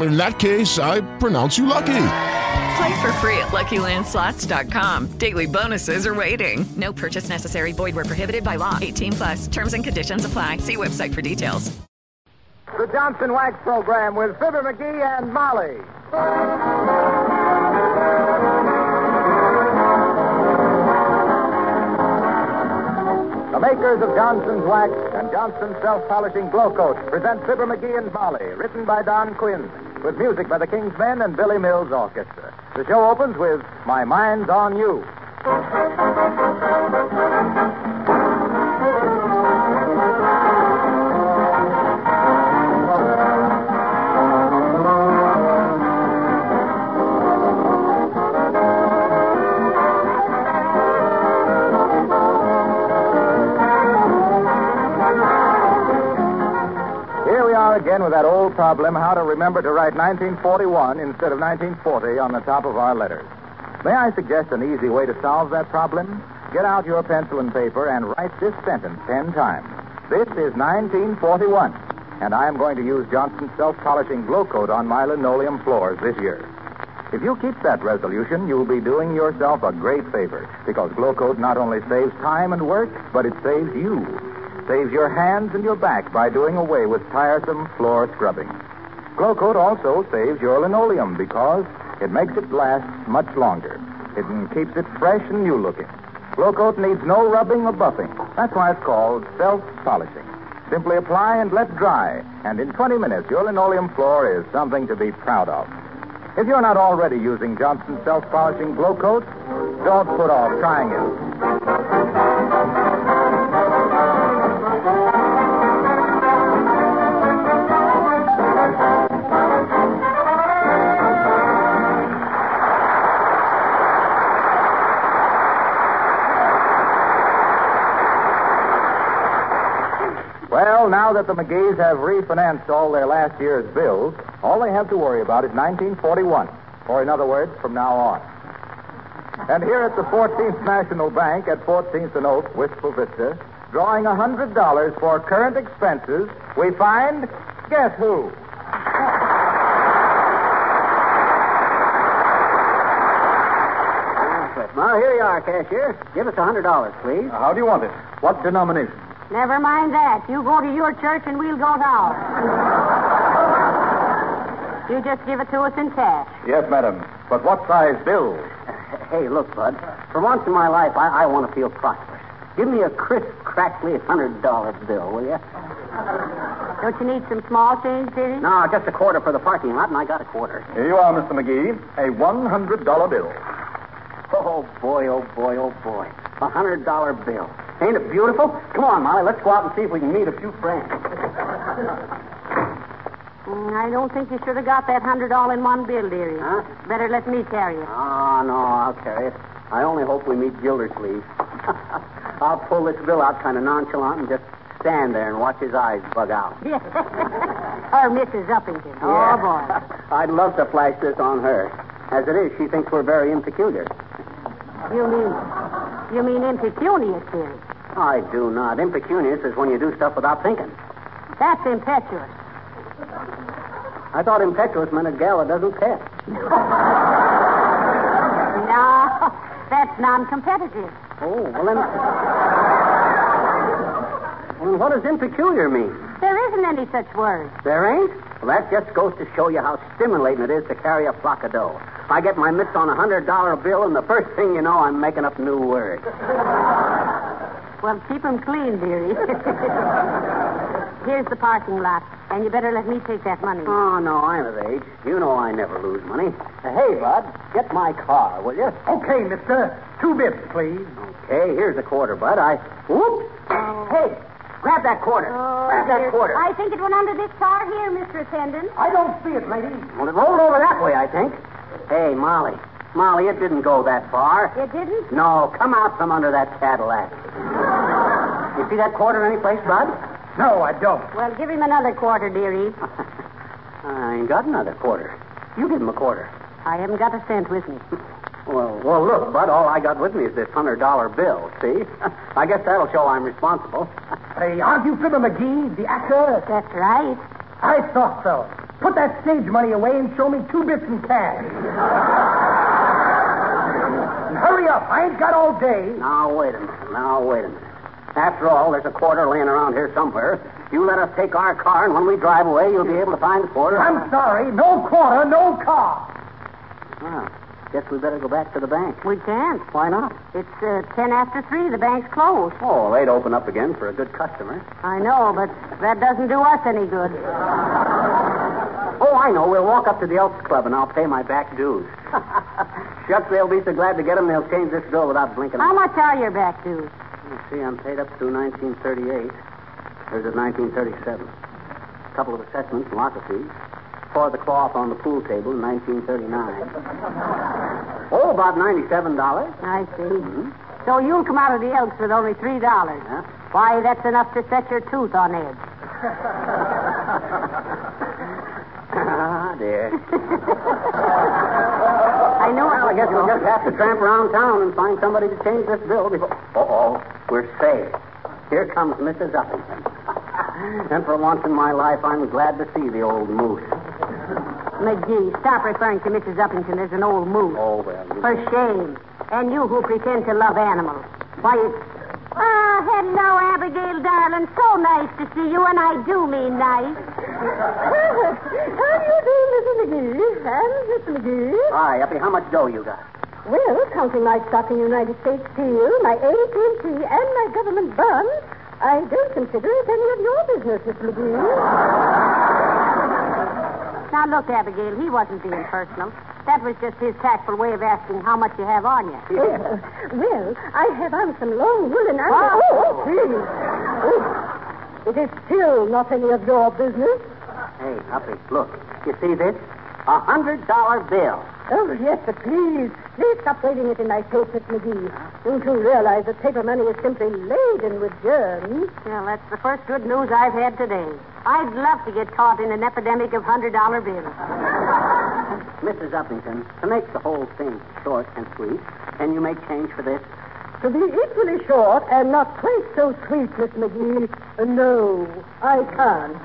In that case, I pronounce you lucky. Play for free at LuckyLandSlots.com. Daily bonuses are waiting. No purchase necessary. Void were prohibited by law. 18 plus. Terms and conditions apply. See website for details. The Johnson Wax Program with Fibber McGee and Molly. Makers of Johnson's Wax and Johnson's Self-Polishing Glow Coat present Fibber McGee and Molly, written by Don Quinn, with music by the King's Men and Billy Mills Orchestra. The show opens with My Mind's on You. Again with that old problem how to remember to write 1941 instead of 1940 on the top of our letters. May I suggest an easy way to solve that problem? Get out your pencil and paper and write this sentence ten times. This is 1941, and I am going to use Johnson's self-polishing glow coat on my linoleum floors this year. If you keep that resolution, you'll be doing yourself a great favor because Glow Coat not only saves time and work, but it saves you. Saves your hands and your back by doing away with tiresome floor scrubbing. Glow Coat also saves your linoleum because it makes it last much longer. It keeps it fresh and new looking. Glow Coat needs no rubbing or buffing. That's why it's called self-polishing. Simply apply and let dry, and in 20 minutes your linoleum floor is something to be proud of. If you're not already using Johnson's self-polishing glow coat, don't put off trying it. Now that the McGees have refinanced all their last year's bills, all they have to worry about is 1941, or in other words, from now on. And here at the 14th National Bank at 14th and Oak, Wistful Vista, drawing $100 for current expenses, we find, guess who? Well, here you are, cashier. Give us a hundred dollars, please. How do you want it? What denomination? Never mind that. You go to your church and we'll go to ours. you just give it to us in cash. Yes, madam. But what size bill? Hey, look, Bud. For once in my life, I, I want to feel prosperous. Give me a crisp, crackly hundred dollar bill, will you? Don't you need some small change, Diddy? No, just a quarter for the parking lot, and I got a quarter. Here you are, Mr. McGee. A $100 bill. Oh boy, oh boy, oh boy. A hundred dollar bill. Ain't it beautiful? Come on, Molly. Let's go out and see if we can meet a few friends. Mm, I don't think you should have got that hundred all in one bill, dearie. Huh? Better let me carry it. Oh, no, I'll carry it. I only hope we meet Gildersleeve. I'll pull this bill out kind of nonchalant and just stand there and watch his eyes bug out. or Mrs. Uppington. Oh, boy. I'd love to flash this on her. As it is, she thinks we're very impeculiar. You mean, you mean impecunious, dearie. I do not. Impecunious is when you do stuff without thinking. That's impetuous. I thought impetuous meant a gal that doesn't care. No, that's non-competitive. Oh, well then. Well, then what does impeculiar mean? There isn't any such word. There ain't? Well, that just goes to show you how stimulating it is to carry a flock of dough. I get my mitts on a hundred dollar bill, and the first thing you know, I'm making up new words. Well, keep 'em clean, dearie. Here's the parking lot. And you better let me take that money. Oh, no, I'm of age. You know I never lose money. Uh, hey, Bud, get my car, will you? Okay, mister. Two bits, please. Okay, here's a quarter, Bud. I. Whoop! Hey, grab that quarter. grab that quarter. I think it went under this car here, Mr. Attendant. I don't see it, lady. Well, it rolled over that way, I think. Hey, Molly. Molly, it didn't go that far. You didn't? No, come out from under that Cadillac. You see that quarter anyplace, Bud? No, I don't. Well, give him another quarter, dearie. I ain't got another quarter. You give him a quarter. I haven't got a cent with me. Well, well, look, Bud, all I got with me is this hundred dollar bill. See? I guess that'll show I'm responsible. Hey, aren't you Fibber McGee, the actor? That's right. I thought so. Put that stage money away and show me two bits in cash. And hurry up. I ain't got all day. Now wait a minute. Now wait a minute. After all, there's a quarter laying around here somewhere. You let us take our car, and when we drive away, you'll be able to find the quarter. I'm sorry. No quarter, no car. Well, guess we better go back to the bank. We can't. Why not? It's uh, ten after three. The bank's closed. Oh, they'd open up again for a good customer. I know, but that doesn't do us any good. Oh, I know. We'll walk up to the Elks Club, and I'll pay my back dues. Shucks, they'll be so glad to get them they'll change this bill without blinking. How much are your back dues? You see, I'm paid up through 1938. There's at 1937. A couple of assessments, and locker fees. Pour the cloth on the pool table in 1939. Oh, about $97. I see. So you'll come out of the Elks with only three dollars. Yeah. Why, that's enough to set your tooth on edge. Ah, dear. I know Well, I guess we'll just have to tramp around town and find somebody to change this bill before. Uh-oh, we're safe. Here comes Mrs. Uppington. and for once in my life, I'm glad to see the old moose. McGee, stop referring to Mrs. Uppington as an old moose. Oh, well. you- For shame. And you who pretend to love animals. Why, it's. Ah, hello, Abigail, darling. So nice to see you, and I do mean nice. How do you do, Mrs. McGee? And Mr. McGee? Hi, Uppy, how much dough you got? Well, counting my stock in United States Steel, my AT&T, and my government bonds, I don't consider it any of your business, Mr. McGee. Now, look, Abigail, he wasn't being personal. That was just his tactful way of asking how much you have on you. well, I have on some long woolen under... Oh. oh, please. Oh. It is still not any of your business. Hey, Uppy, look. You see this? A hundred dollar bill. Oh, yes, but please, please stop waving it in my face, Miss McGee. Don't you realize that paper money is simply laden with germs? Well, that's the first good news I've had today. I'd love to get caught in an epidemic of $100 bills. Mrs. Uppington, to make the whole thing short and sweet, can you make change for this? To be equally short and not quite so sweet, Miss McGee, uh, no, I can't.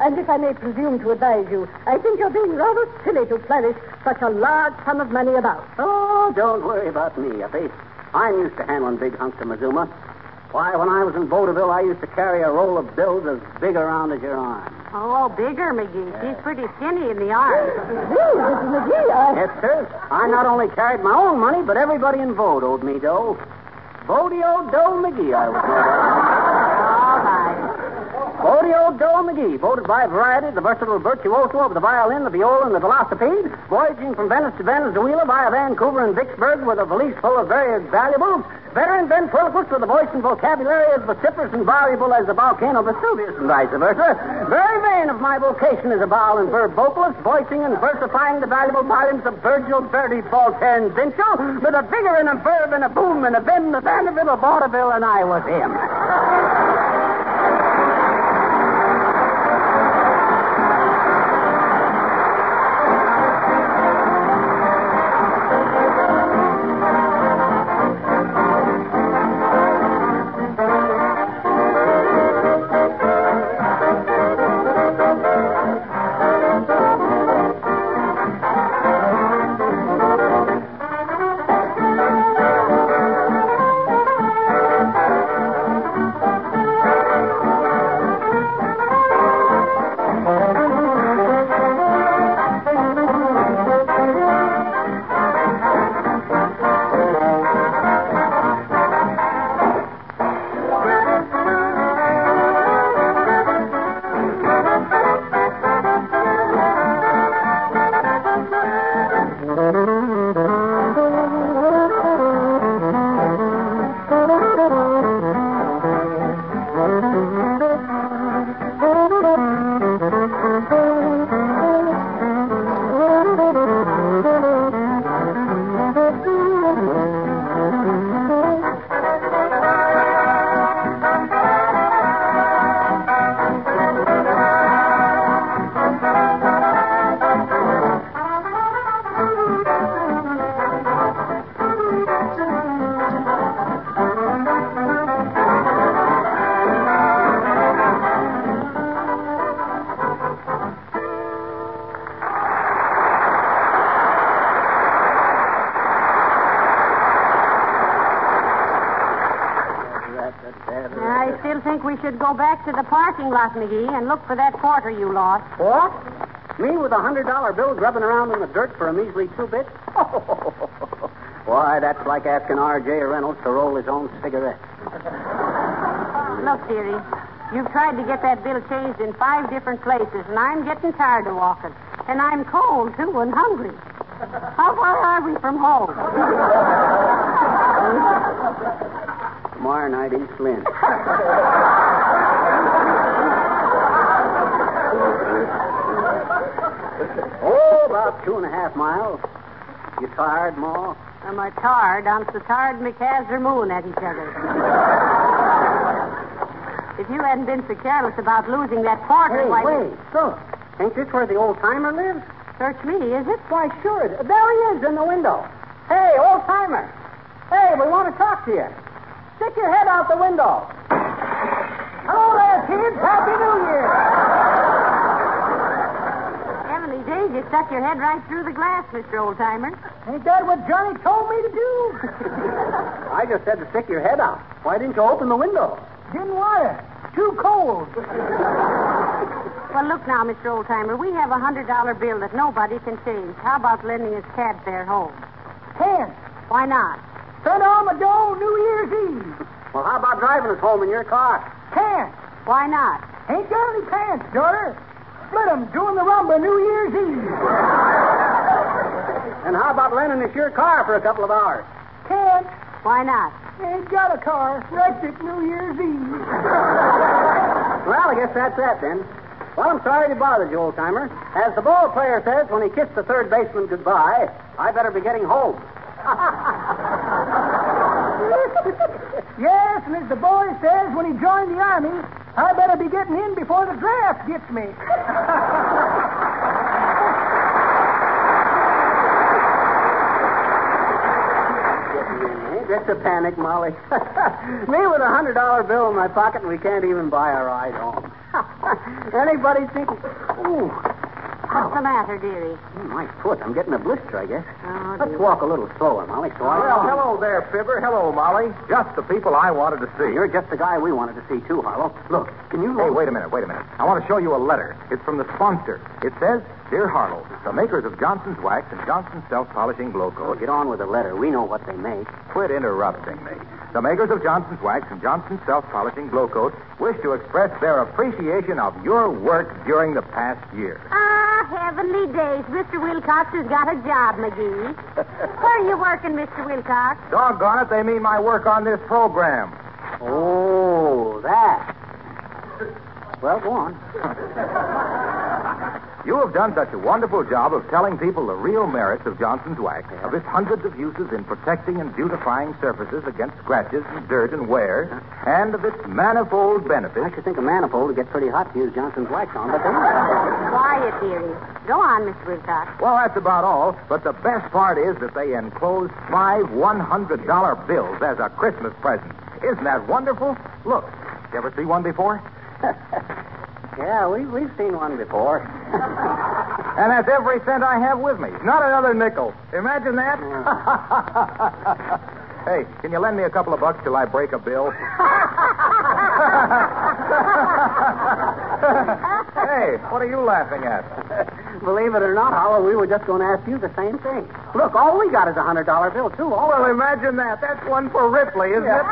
And if I may presume to advise you, I think you're being rather silly to flourish such a large sum of money about. Oh, don't worry about me, Uppy. I'm used to handling big hunks of Mazuma. Why, when I was in Vaudeville, I used to carry a roll of bills as big around as your arm. Oh, bigger, McGee. She's pretty skinny in the arm. Gee, Mrs. McGee, I... Yes, sir. I not only carried my own money, but everybody in Vode owed me dough. Vodio Doe McGee, I was known All right. Vodio Doe McGee, voted by variety, the versatile virtuoso of the violin, the viola, and the velocipede, voyaging from Venice to Venezuela via Vancouver and Vicksburg with a valise full of various valuables. Veteran ventriloquist with a voice and vocabulary as vociferous and voluble as the volcano Vesuvius and vice versa. Very vain of my vocation as a vowel and verb vocalist, voicing and versifying the valuable volumes of Virgil, Verdi, Voltaire, and Pinchot, with a vigor and a verb and a boom and a vim, the Vanderbilt, a vaudeville, and I was him. Go back to the parking lot, McGee, and look for that quarter you lost. What? Me with a hundred dollar bill grubbing around in the dirt for a measly two bits? Why, that's like asking R.J. Reynolds to roll his own cigarette. Look, dearie, you've tried to get that bill changed in five different places, and I'm getting tired of walking. And I'm cold, too, and hungry. How far are we from home? Tomorrow night, East Lynne. oh, about two and a half miles. You tired, Ma? I'm I tired? I'm so tired my calves are mooing at each other. if you hadn't been so careless about losing that quarter, Hey, why... wait, look. Ain't this where the old timer lives? Search me, is it? Why, sure. There he is in the window. Hey, old timer. Hey, we want to talk to you. Stick your head out the window. Hello there, kids. Happy New Year. Heavenly days, you stuck your head right through the glass, Mr. Oldtimer. Ain't that what Johnny told me to do? I just said to stick your head out. Why didn't you open the window? Didn't want it. Too cold. Well, look now, Mr. Oldtimer, we have a hundred dollar bill that nobody can change. How about lending us cab fare home? Can't. Why not? Spent all my dough New Year's Eve. Well, how about driving us home in your car? Can't. Why not? Ain't got any pants, daughter. Split 'em doing the rumba New Year's Eve. And how about lending us your car for a couple of hours? Can't. Why not? Ain't got a car. Wrecked it New Year's Eve. Well, I guess that's that then. Well, I'm sorry to bother you, old timer. As the ball player says when he kissed the third baseman goodbye, I better be getting home. yes, and as the boy says when he joined the army, I better be getting in before the draft gets me. This a panic, Molly? Me with a hundred dollar bill in my pocket and we can't even buy a ride home. Anybody think? Ooh, What's the matter, dearie? Hmm, my foot. I'm getting a blister, I guess. Oh, Let's walk a little slower, Molly, so I. Well, hello there, Fibber. Hello, Molly. Just the people I wanted to see. You're just the guy we wanted to see too, Harlow. Look, can you? Hey, wait a minute, wait a minute. I want to show you a letter. It's from the sponsor. It says, Dear Harlow, the makers of Johnson's Wax and Johnson's Self-Polishing Glow Oh, Coat. get on with the letter. We know what they make. Quit interrupting me. The makers of Johnson's Wax and Johnson's Self-Polishing Glow Coat wish to express their appreciation of your work during the past year. Ah, heavenly days. Mr. Wilcox has got a job, McGee. Where are you working, Mr. Wilcox? Doggone it, they mean my work on this program. Oh, that. Well, go on. You have done such a wonderful job of telling people the real merits of Johnson's Wax, of its hundreds of uses in protecting and beautifying surfaces against scratches and dirt and wear, uh-huh. and of its manifold benefits. I benefits. should think a manifold would get pretty hot to use Johnson's wax on, but they Quiet, dearie. Go on, Mr. Wilcox. Well, that's about all, but the best part is that they enclose five $100 bills as a Christmas present. Isn't that wonderful? Look, you ever see one before? Yeah, we, we've seen one before. And that's every cent I have with me. Not another nickel. Imagine that. hey, can you lend me a couple of bucks till I break a bill? hey, what are you laughing at? Believe it or not, Harlow, we were just going to ask you the same thing. Look, all we got is a hundred dollar bill, too. All Well, imagine that. That's one for Ripley, isn't it?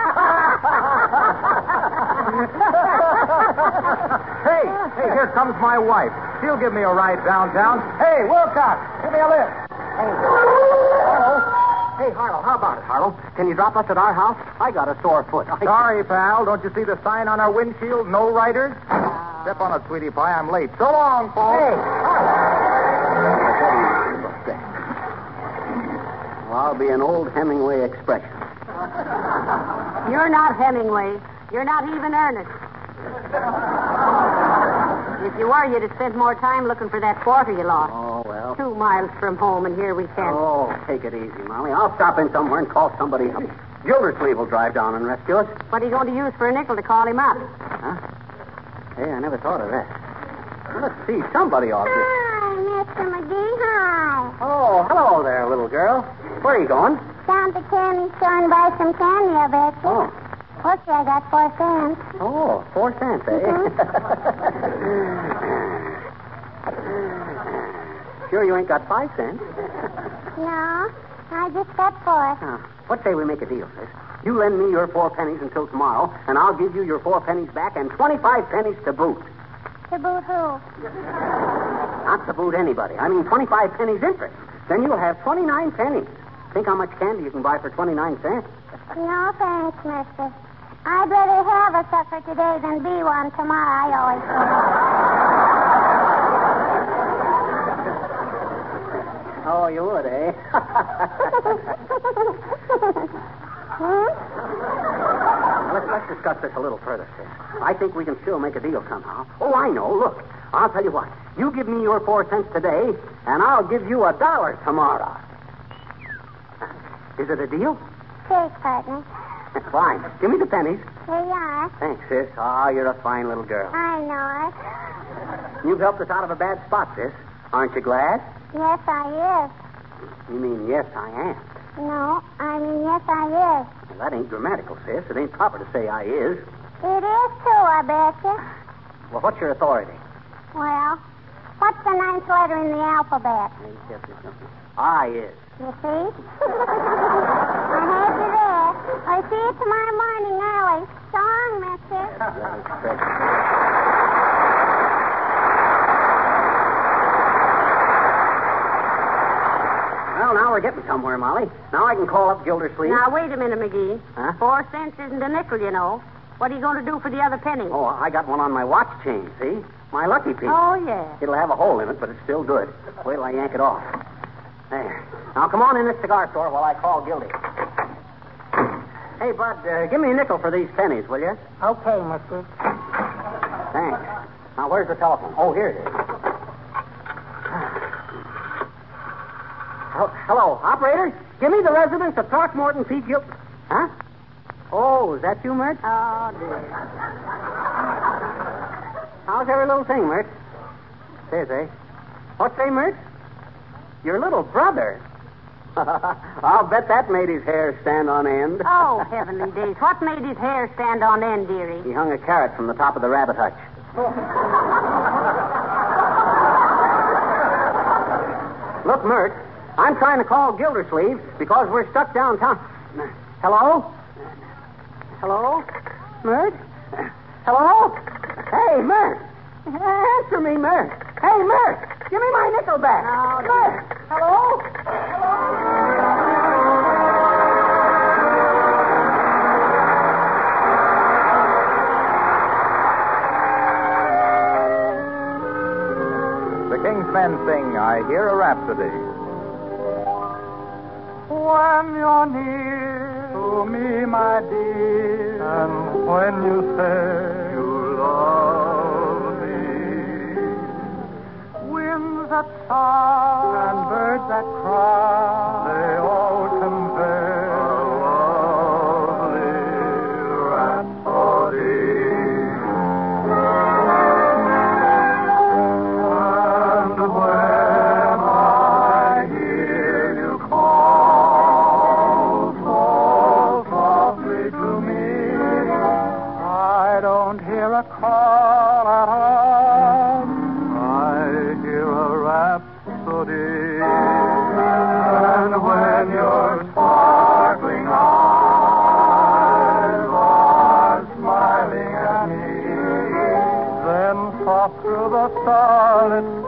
Hey, hey, here comes my wife. She'll give me a ride downtown. Hey, Wilcox, give me a lift. Hey, Harlow. Hey, Harlow, how about it, Harlow? Can you drop us at our house? I got a sore foot. I... Sorry, pal. Don't you see the sign on our windshield? No riders? Step on it, sweetie pie. I'm late. So long, folks. Hey, Well, I'll be an old Hemingway expression. You're not Hemingway. You're not even Ernest. If you were, you'd have spent more time looking for that quarter you lost. Oh, well. Two miles from home, and here we stand. Oh, take it easy, Molly. I'll stop in somewhere and call somebody up. Gildersleeve will drive down and rescue us. What are you going to use for a nickel to call him up? Huh? Hey, I never thought of that. Well, let's see. Somebody ought to. Hi, Mr. McGee. Hi. Oh, hello there, little girl. Where are you going? Down to candy store and buy some candy, I bet Oh. Porky, I got four cents. Oh, four cents, eh? sure you ain't got five cents? No, I just got four. Now, what say we make a deal, sis? You lend me your four pennies until tomorrow, and I'll give you your four pennies back and 25 pennies to boot. To boot who? Not to boot anybody. I mean 25 pennies interest. Then you'll have 29 pennies. Think how much candy you can buy for 29 cents. No, thanks, mister. I'd rather have a sucker today than be one tomorrow, I always say. Oh, you would, eh? hmm? let's, let's discuss this a little further, sis. I think we can still make a deal somehow. Oh, I know. Look, I'll tell you what. You give me your four cents today, and I'll give you a dollar tomorrow. Is it a deal? Take, partner. Fine. Give me the pennies. Here you are. Thanks, sis. Ah, you're a fine little girl. I know it. You've helped us out of a bad spot, sis. Aren't you glad? Yes, I is. You mean, yes, I am. No, I mean, yes, I is. Well, that ain't grammatical, sis. It ain't proper to say I is. It is, too, I betcha. Well, what's your authority? Well, what's the ninth letter in the alphabet? I is. You see? I had you there. I see you tomorrow morning early. So long, mister. Well, now we're getting somewhere, Molly. Now I can call up Gildersleeve. Now, wait a minute, McGee. Huh? Four cents isn't a nickel, you know. What are you going to do for the other penny? Oh, I got one on my watch chain, see? My lucky piece. Oh, yeah. It'll have a hole in it, but it's still good. Wait till I yank it off. There. Now, come on in this cigar store while I call Gildy. Hey, Bud, uh, give me a nickel for these pennies, will you? Okay, mister. Thanks. Now, where's the telephone? Oh, here it is. Hello, operator. Give me the residence of Throckmorton P. Gil... Huh? Oh, is that you, Myrt? Oh, dear. How's every little thing, Myrt? Says, eh? What's say, Myrt? Your little brother. I'll bet that made his hair stand on end. Oh, heavenly days. What made his hair stand on end, dearie? He hung a carrot from the top of the rabbit hutch. Look, Myrt, I'm trying to call Gildersleeve because we're stuck downtown. Hello? Hello? Myrt? Hello? Hey, Myrt. Answer me, Myrt. Hey, Myrt. Give me my nickel back. Myrt. Hello? Men sing, I Hear a Rhapsody. When you're near to me, my dear, and when you say you love me, winds that sigh and birds that cry, soft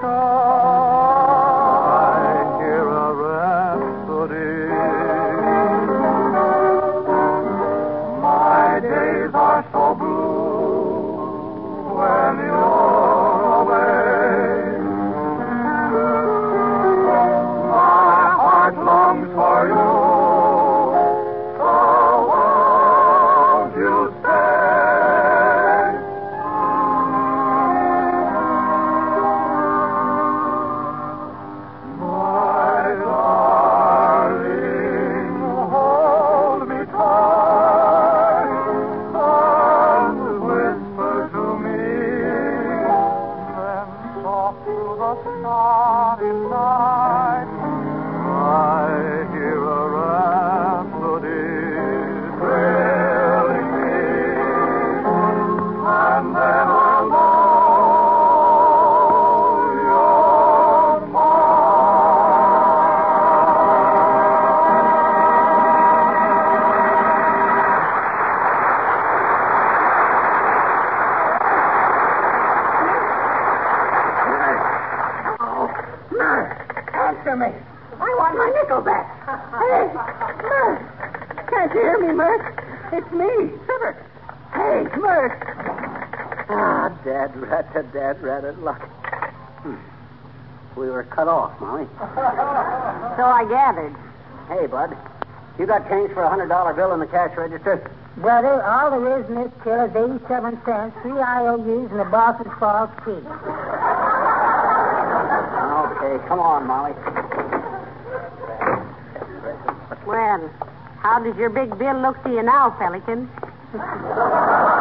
rat a dad rat a luck. Hmm. We were cut off, Molly. So I gathered. Hey, Bud. You got change for a hundred dollar bill in the cash register? Brother, all there is in this till is 87 cents, three IOUs, and a Boston Falls key. Okay, come on, Molly. Well, how does your big bill look to you now, Pelican?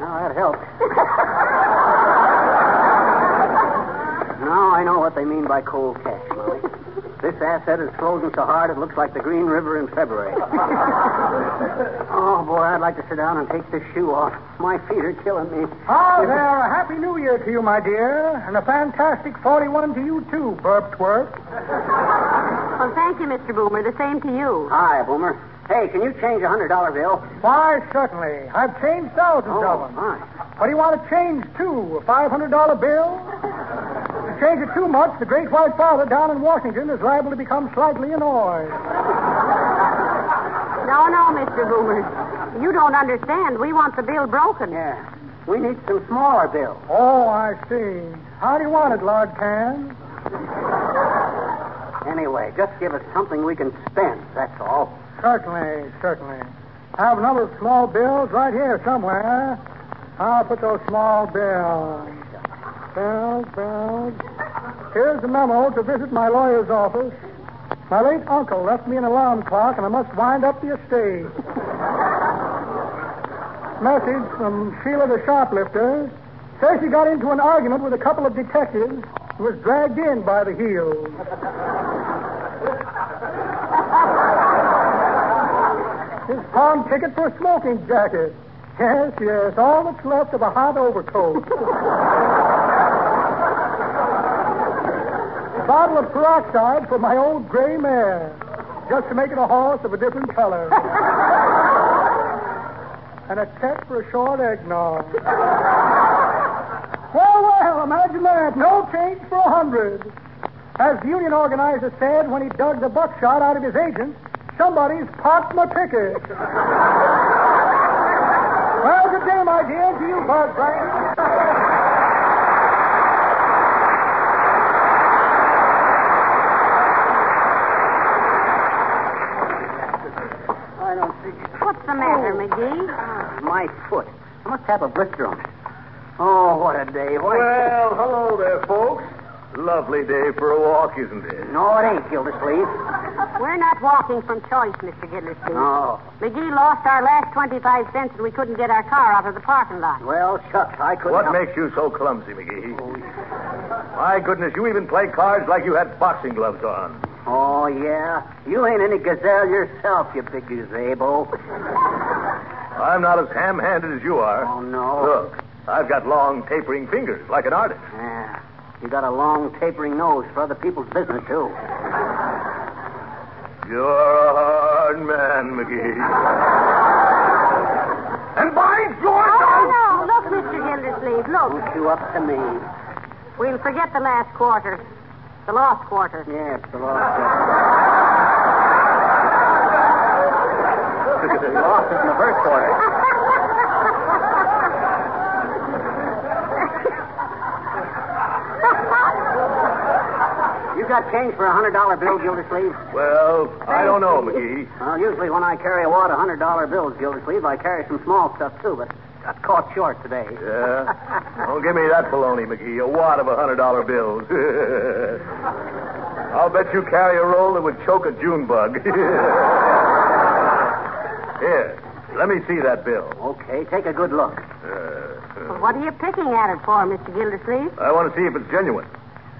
Now that helps. now I know what they mean by cold cash, Molly. This asset is frozen so hard it looks like the Green River in February. oh, boy, I'd like to sit down and take this shoe off. My feet are killing me. Hi there. A happy new year to you, my dear. And a fantastic 41 to you, too, Burp Twerp. Well, thank you, Mr. Boomer. The same to you. Hi, Boomer. Hey, can you change a hundred dollar bill? Why, certainly. I've changed thousands Oh, of them. my. What do you want to change to? A $500 bill? If you change it too much, the great white father down in Washington is liable to become slightly annoyed. No, no, Mr. Boomer. You don't understand. We want the bill broken. Yeah. We need some smaller bills. Oh, I see. How do you want it, Lord Can? Anyway, just give us something we can spend, that's all. Certainly, certainly. I have a number of small bills right here somewhere. I'll put those small bills. Bills, bills. Here's the memo to visit my lawyer's office. My late uncle left me an alarm clock, and I must wind up the estate. Message from Sheila the shoplifter. Says she got into an argument with a couple of detectives and was dragged in by the heels. His pawn ticket for a smoking jacket. Yes, yes, all that's left of a hot overcoat. a bottle of peroxide for my old gray mare, just to make it a horse of a different color. and a check for a short eggnog. well, well, imagine that. No change for a hundred. As the union organizer said when he dug the buckshot out of his agent, somebody's popped my ticket. well, good day, my dear, to you, Bud Bright. I don't see. What's the matter, McGee? Ah, my foot. I must have a blister on it. Oh, what a day. What Well, hello there, folks. Lovely day for a walk, isn't it? No, it ain't, Gildersleeve. We're not walking from choice, Mr. Gildersleeve. No. McGee lost our last 25 cents and we couldn't get our car out of the parking lot. Well, shucks, I couldn't. What help- makes you so clumsy, McGee? Oh. My goodness, you even play cards like you had boxing gloves on. Oh, yeah? You ain't any gazelle yourself, you big gazebo. I'm not as ham-handed as you are. Oh, no. Look, I've got long, tapering fingers, like an artist. Yeah. You got a long, tapering nose for other people's business, too. You're a hard man, McGee. and by George, Oh, no. Look, Mr. Gildersleeve, look. Don't you up to me. We'll forget the last quarter. The lost quarter. Yes, the lost. You lost it in the first quarter. Got change for a hundred dollar bill, Gildersleeve? Well, I don't know, McGee. Well, usually when I carry a wad of hundred dollar bills, Gildersleeve, I carry some small stuff too, but got caught short today. Yeah? Don't give me that baloney, McGee. A wad of a hundred dollar bills. I'll bet you carry a roll that would choke a June bug. Here, let me see that bill. Okay, take a good look. Uh, uh. Well, what are you picking at it for, Mr. Gildersleeve? I want to see if it's genuine.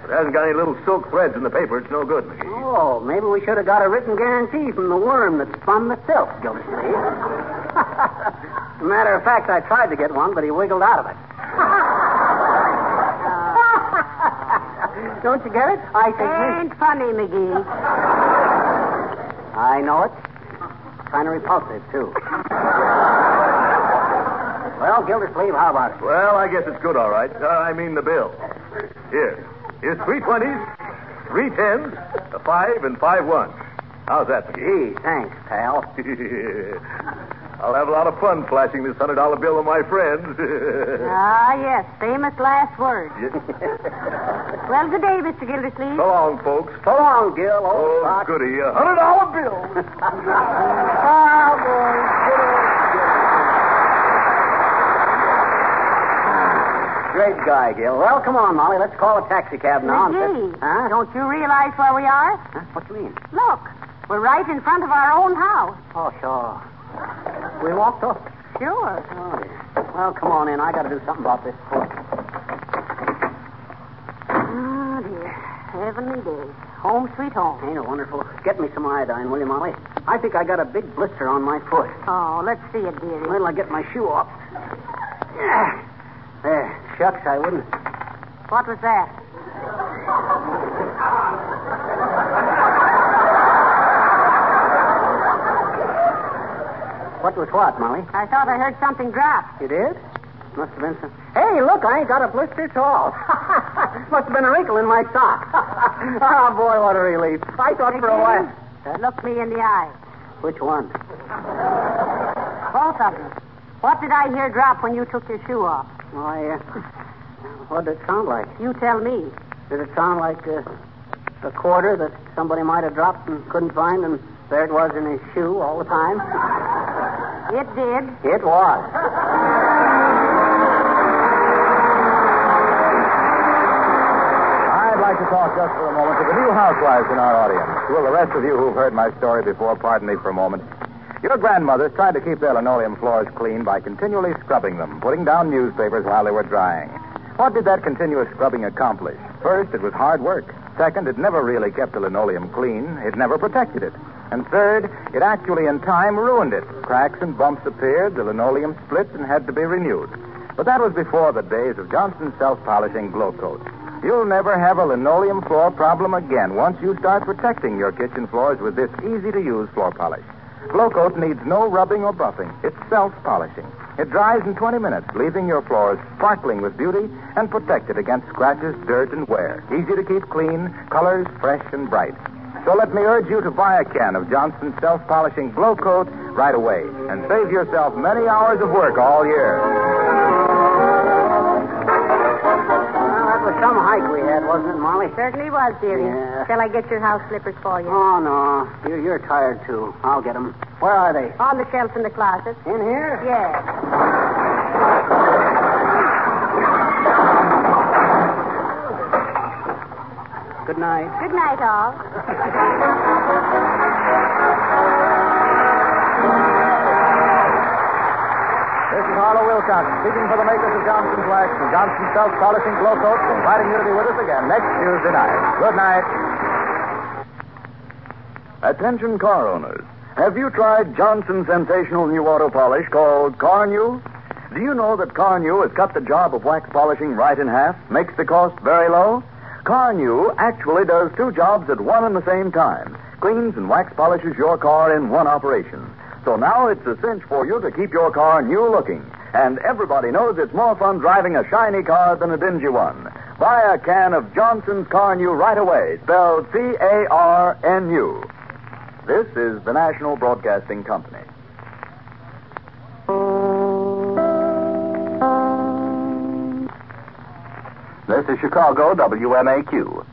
If it hasn't got any little silk threads in the paper, it's no good, McGee. Oh, maybe we should have got a written guarantee from the worm that spun the silk, Gildersleeve. Matter of fact, I tried to get one, but he wiggled out of it. Don't you get it? I think Ain't funny, McGee. I know it. Kind of repulsive, too. well, Well, Gildersleeve, how about it? Well, I guess it's good, all right. Uh, I mean the bill. Here. Here's three twenties, three tens, a five, and five ones. How's that? Gee, thanks, pal. I'll have a lot of fun flashing this hundred dollar bill on my friends. Ah, yes, famous last words. Yeah. Well, good day, Mr. Gildersleeve. So long, folks. So long, Gil. Old Oh, spot. goody. A hundred dollar bill. Ah, boy. Good old Gil. Great guy, Gil. Well, come on, Molly. Let's call a taxicab now. and- McGee, Huh? don't you realize where we are? Huh? What do you mean? Look, we're right in front of our own house. Oh, sure. We walked up. Sure. Oh, dear. Well, come on in. I got to do something about this foot. Oh, dear. Heavenly days. Home sweet home. Ain't it wonderful? Get me some iodine, will you, Molly? I think I got a big blister on my foot. Oh, let's see it, dearie. Wait till I get my shoe off. There. Shucks, I wouldn't. What was that? What was what, Molly? I thought I heard something drop. You did? Must have been some. Hey, look, I ain't got a blister at all. Must have been a wrinkle in my sock. oh, boy, what a relief. I thought for a while. Look me in the eye. Which one? Both of them. What did I hear drop when you took your shoe off? Why, uh, what did it sound like? You tell me. Did it sound like uh, a quarter that somebody might have dropped and couldn't find, and there it was in his shoe all the time? It did. It was. I'd like to talk just for a moment to the new housewives in our audience. Will the rest of you who've heard my story before pardon me for a moment? Your grandmothers tried to keep their linoleum floors clean by continually scrubbing them, putting down newspapers while they were drying. What did that continuous scrubbing accomplish? First, it was hard work. Second, it never really kept the linoleum clean. It never protected it. And third, it actually in time ruined it. Cracks and bumps appeared, the linoleum split and had to be renewed. But that was before the days of Johnson's self-polishing glow coat. You'll never have a linoleum floor problem again once you start protecting your kitchen floors with this easy-to-use floor polish. Glow Coat needs no rubbing or buffing. It's self-polishing. It dries in 20 minutes, leaving your floors sparkling with beauty and protected against scratches, dirt, and wear. Easy to keep clean, colors fresh and bright. So let me urge you to buy a can of Johnson's self-polishing Glow Coat right away and save yourself many hours of work all year. Some hike we had, wasn't it, Molly? Certainly was, dearie. Yeah. Shall I get your house slippers for you? Oh, no. You're, you're tired, too. I'll get them. Where are they? On the shelf in the closet. In here? Yes. Good night. Good night, all. Wilcox speaking for the makers of Johnson's Wax and Johnson's self-polishing glow coat, inviting you to be with us again next Tuesday night. Good night. Attention car owners. Have you tried Johnson's sensational new auto polish called Carnu? Do you know that Carnu has cut the job of wax polishing right in half, makes the cost very low? Carnu actually does two jobs at one and the same time. Cleans and wax polishes your car in one operation. So now it's a cinch for you to keep your car new looking. And everybody knows it's more fun driving a shiny car than a dingy one. Buy a can of Johnson's Carnu right away, spelled C A R N U. This is the National Broadcasting Company. This is Chicago WMAQ.